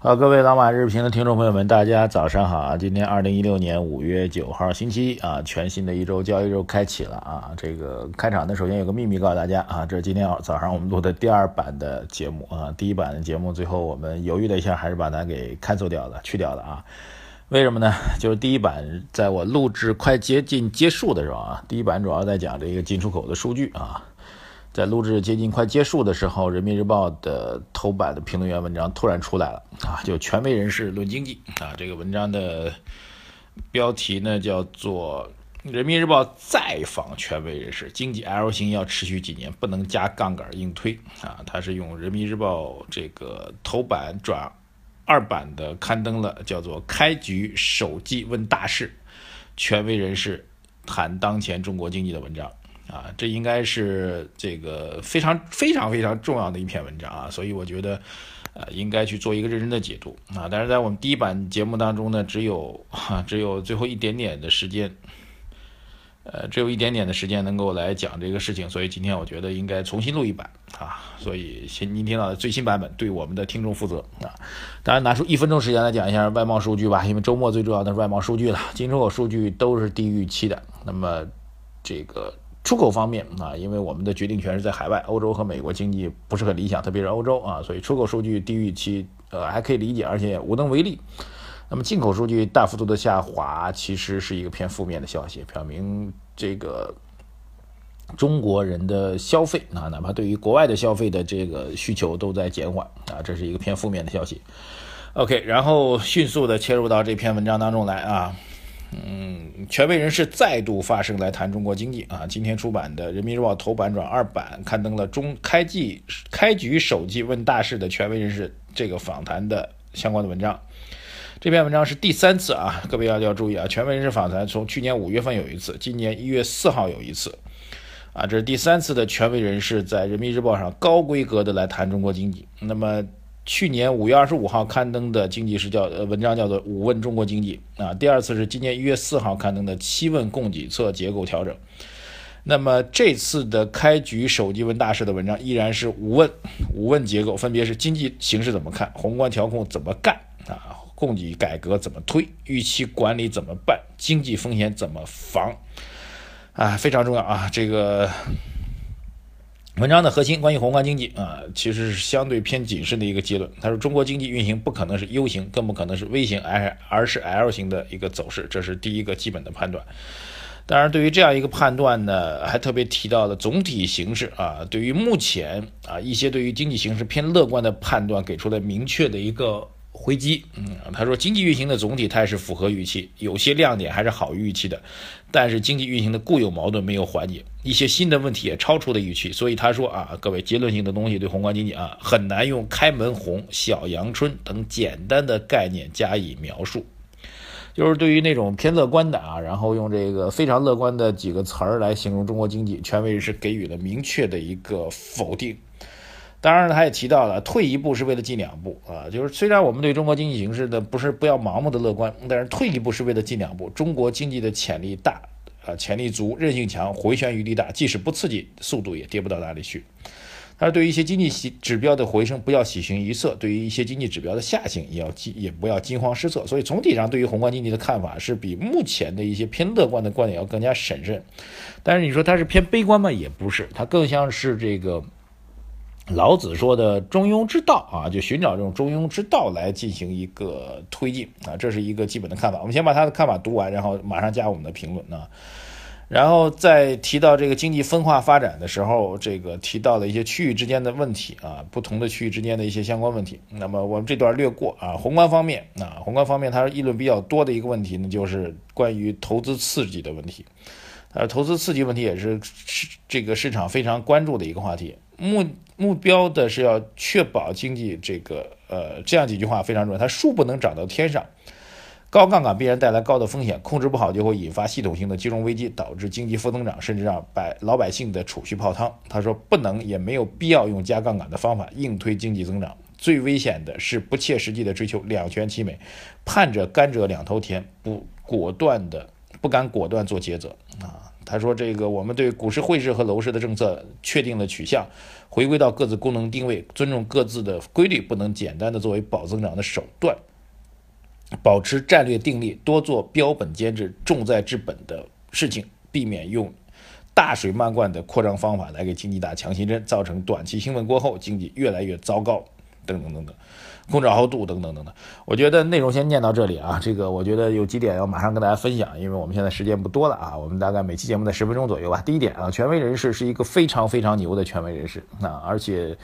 好，各位老马日评的听众朋友们，大家早上好啊！今天二零一六年五月九号，星期一啊，全新的一周交易周开启了啊！这个开场呢，首先有个秘密告诉大家啊，这是今天早上我们录的第二版的节目啊，第一版的节目最后我们犹豫了一下，还是把它给 cancel 掉了，去掉了啊。为什么呢？就是第一版在我录制快接近结束的时候啊，第一版主要在讲这个进出口的数据啊。在录制接近快结束的时候，《人民日报》的头版的评论员文章突然出来了啊，就权威人士论经济啊。这个文章的标题呢叫做《人民日报》再访权威人士，经济 L 型要持续几年，不能加杠杆硬推啊。他是用《人民日报》这个头版转二版的刊登了，叫做“开局首季问大事，权威人士谈当前中国经济”的文章。啊，这应该是这个非常非常非常重要的一篇文章啊，所以我觉得，呃，应该去做一个认真的解读啊。但是在我们第一版节目当中呢，只有哈只有最后一点点的时间，呃，只有一点点的时间能够来讲这个事情，所以今天我觉得应该重新录一版啊。所以先您听到的最新版本，对我们的听众负责啊。当然拿出一分钟时间来讲一下外贸数据吧，因为周末最重要的是外贸数据了，进出口数据都是低预期的。那么这个。出口方面啊，因为我们的决定权是在海外，欧洲和美国经济不是很理想，特别是欧洲啊，所以出口数据低于预期，呃，还可以理解，而且无能为力。那么进口数据大幅度的下滑，其实是一个偏负面的消息，表明这个中国人的消费啊，哪怕对于国外的消费的这个需求都在减缓啊，这是一个偏负面的消息。OK，然后迅速的切入到这篇文章当中来啊。嗯，权威人士再度发声来谈中国经济啊！今天出版的《人民日报》头版转二版刊登了中开季开局首季问大事的权威人士这个访谈的相关的文章。这篇文章是第三次啊，各位要要注意啊！权威人士访谈从去年五月份有一次，今年一月四号有一次，啊，这是第三次的权威人士在《人民日报》上高规格的来谈中国经济。那么。去年五月二十五号刊登的经济是叫呃文章叫做《五问中国经济》啊，第二次是今年一月四号刊登的《七问供给侧结构调整》。那么这次的开局首季问大事的文章依然是五问，五问结构分别是经济形势怎么看，宏观调控怎么干啊，供给改革怎么推，预期管理怎么办，经济风险怎么防啊，非常重要啊，这个。文章的核心关于宏观经济啊，其实是相对偏谨慎的一个结论。他说，中国经济运行不可能是 U 型，更不可能是 V 型，而而是 L 型的一个走势，这是第一个基本的判断。当然，对于这样一个判断呢，还特别提到了总体形势啊，对于目前啊一些对于经济形势偏乐观的判断，给出了明确的一个。回击，嗯，他说经济运行的总体态势符合预期，有些亮点还是好于预期的，但是经济运行的固有矛盾没有缓解，一些新的问题也超出了预期，所以他说啊，各位结论性的东西对宏观经济啊很难用开门红、小阳春等简单的概念加以描述，就是对于那种偏乐观的啊，然后用这个非常乐观的几个词儿来形容中国经济，权威人士给予了明确的一个否定。当然了，他也提到了退一步是为了进两步啊，就是虽然我们对中国经济形势的不是不要盲目的乐观，但是退一步是为了进两步。中国经济的潜力大，啊，潜力足，韧性强，回旋余地大，即使不刺激，速度也跌不到哪里去。他说，对于一些经济指标的回升，不要喜形于色；对于一些经济指标的下行，也要惊，也不要惊慌失措。所以，总体上对于宏观经济的看法是比目前的一些偏乐观的观点要更加审慎。但是，你说它是偏悲观吗？也不是，它更像是这个。老子说的中庸之道啊，就寻找这种中庸之道来进行一个推进啊，这是一个基本的看法。我们先把他的看法读完，然后马上加我们的评论啊。然后在提到这个经济分化发展的时候，这个提到了一些区域之间的问题啊，不同的区域之间的一些相关问题。那么我们这段略过啊。宏观方面啊，宏观方面，它议论比较多的一个问题呢，就是关于投资刺激的问题。呃，投资刺激问题也是市这个市场非常关注的一个话题。目目标的是要确保经济这个呃，这样几句话非常重要。它树不能长到天上，高杠杆必然带来高的风险，控制不好就会引发系统性的金融危机，导致经济负增长，甚至让百老百姓的储蓄泡汤。他说，不能也没有必要用加杠杆的方法硬推经济增长。最危险的是不切实际的追求两全其美，盼着甘蔗两头甜，不果断的不敢果断做抉择啊。他说：“这个我们对股市、汇市和楼市的政策确定了取向，回归到各自功能定位，尊重各自的规律，不能简单的作为保增长的手段。保持战略定力，多做标本兼治、重在治本的事情，避免用大水漫灌的扩张方法来给经济打强心针，造成短期兴奋过后经济越来越糟糕。”等等等等，控制好度等等等等，我觉得内容先念到这里啊。这个我觉得有几点要马上跟大家分享，因为我们现在时间不多了啊。我们大概每期节目在十分钟左右吧。第一点啊，权威人士是一个非常非常牛的权威人士啊，而且。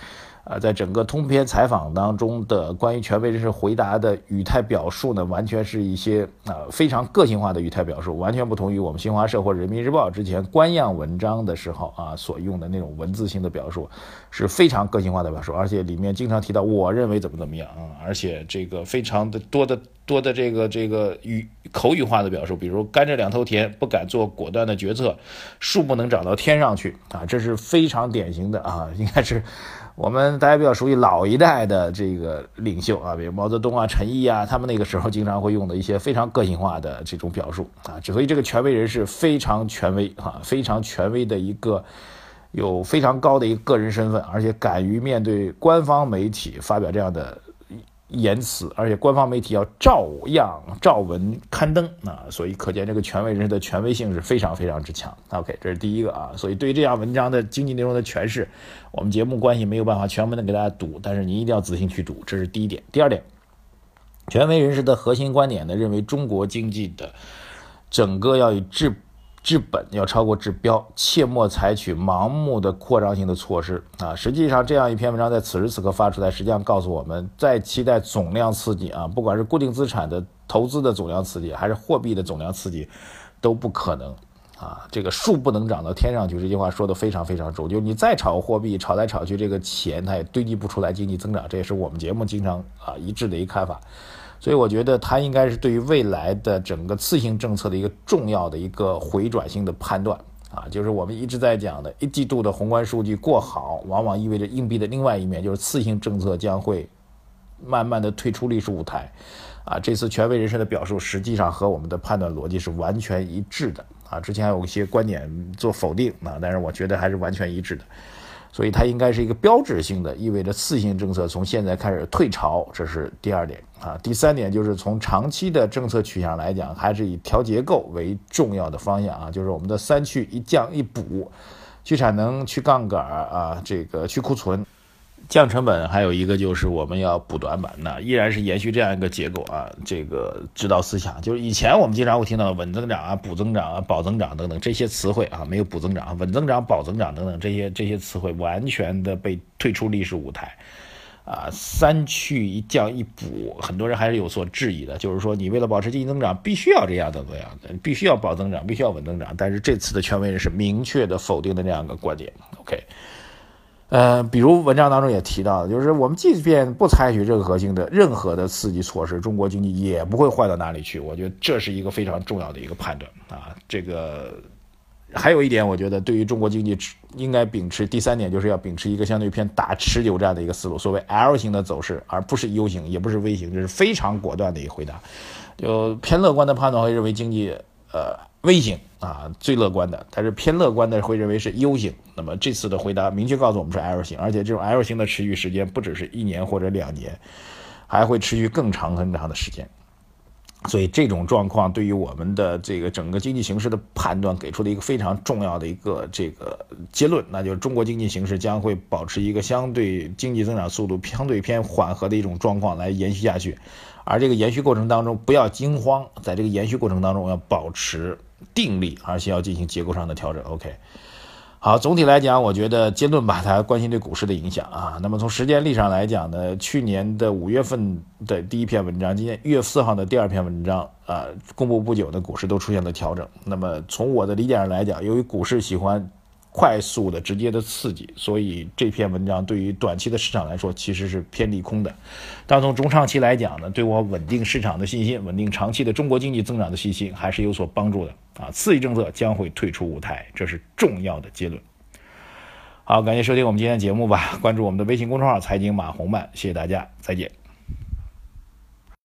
啊，在整个通篇采访当中的关于权威人士回答的语态表述呢，完全是一些啊非常个性化的语态表述，完全不同于我们新华社或者人民日报之前官样文章的时候啊所用的那种文字性的表述，是非常个性化的表述，而且里面经常提到我认为怎么怎么样啊，而且这个非常的多的多的这个这个语口语化的表述，比如甘蔗两头甜，不敢做果断的决策，树不能长到天上去啊，这是非常典型的啊，应该是。我们大家比较熟悉老一代的这个领袖啊，比如毛泽东啊、陈毅啊，他们那个时候经常会用的一些非常个性化的这种表述啊，所以这个权威人士非常权威啊，非常权威的一个有非常高的一个个人身份，而且敢于面对官方媒体发表这样的。言辞，而且官方媒体要照样照文刊登啊，所以可见这个权威人士的权威性是非常非常之强。OK，这是第一个啊，所以对于这样文章的经济内容的诠释，我们节目关系没有办法全部的给大家读，但是您一定要仔细去读，这是第一点。第二点，权威人士的核心观点呢，认为中国经济的整个要以治。治本要超过治标，切莫采取盲目的扩张性的措施啊！实际上，这样一篇文章在此时此刻发出来，实际上告诉我们，在期待总量刺激啊，不管是固定资产的投资的总量刺激，还是货币的总量刺激，都不可能啊！这个树不能长到天上去，这句话说的非常非常重。就你再炒货币，炒来炒去，这个钱它也堆积不出来经济增长，这也是我们节目经常啊一致的一个看法。所以我觉得它应该是对于未来的整个次性政策的一个重要的一个回转性的判断啊，就是我们一直在讲的一季度的宏观数据过好，往往意味着硬币的另外一面，就是次性政策将会慢慢的退出历史舞台啊。这次权威人士的表述实际上和我们的判断逻辑是完全一致的啊。之前还有一些观点做否定啊，但是我觉得还是完全一致的。所以它应该是一个标志性的，意味着次性政策从现在开始退潮，这是第二点啊。第三点就是从长期的政策取向来讲，还是以调结构为重要的方向啊，就是我们的三去一降一补，去产能、去杠杆啊，这个去库存。降成本还有一个就是我们要补短板，那依然是延续这样一个结构啊，这个指导思想就是以前我们经常会听到稳增长啊、补增长啊、保增长等等这些词汇啊，没有补增长、稳增长、保增长等等这些这些词汇完全的被退出历史舞台啊。三去一降一补，很多人还是有所质疑的，就是说你为了保持经济增长，必须要这样的这样，必须要保增长，必须要稳增长。但是这次的权威人士明确的否定的这样一个观点。OK。呃，比如文章当中也提到，就是我们即便不采取任何性的任何的刺激措施，中国经济也不会坏到哪里去。我觉得这是一个非常重要的一个判断啊。这个还有一点，我觉得对于中国经济应该秉持第三点，就是要秉持一个相对偏打持久战的一个思路，所谓 L 型的走势，而不是 U 型，也不是 V 型，这是非常果断的一个回答。就偏乐观的判断会认为经济呃。微型啊，最乐观的，它是偏乐观的，会认为是 U 型。那么这次的回答明确告诉我们是 L 型，而且这种 L 型的持续时间不只是一年或者两年，还会持续更长很长的时间。所以这种状况对于我们的这个整个经济形势的判断，给出了一个非常重要的一个这个结论，那就是中国经济形势将会保持一个相对经济增长速度相对偏缓和的一种状况来延续下去。而这个延续过程当中不要惊慌，在这个延续过程当中要保持。定力，而且要进行结构上的调整。OK，好，总体来讲，我觉得结论吧，他关心对股市的影响啊。那么从时间历上来讲呢，去年的五月份的第一篇文章，今年一月四号的第二篇文章啊，公布不久的股市都出现了调整。那么从我的理解上来讲，由于股市喜欢快速的、直接的刺激，所以这篇文章对于短期的市场来说其实是偏利空的。但从中长期来讲呢，对我稳定市场的信心、稳定长期的中国经济增长的信心还是有所帮助的啊！刺激政策将会退出舞台，这是重要的结论。好，感谢收听我们今天的节目吧，关注我们的微信公众号“财经马红漫”，谢谢大家，再见。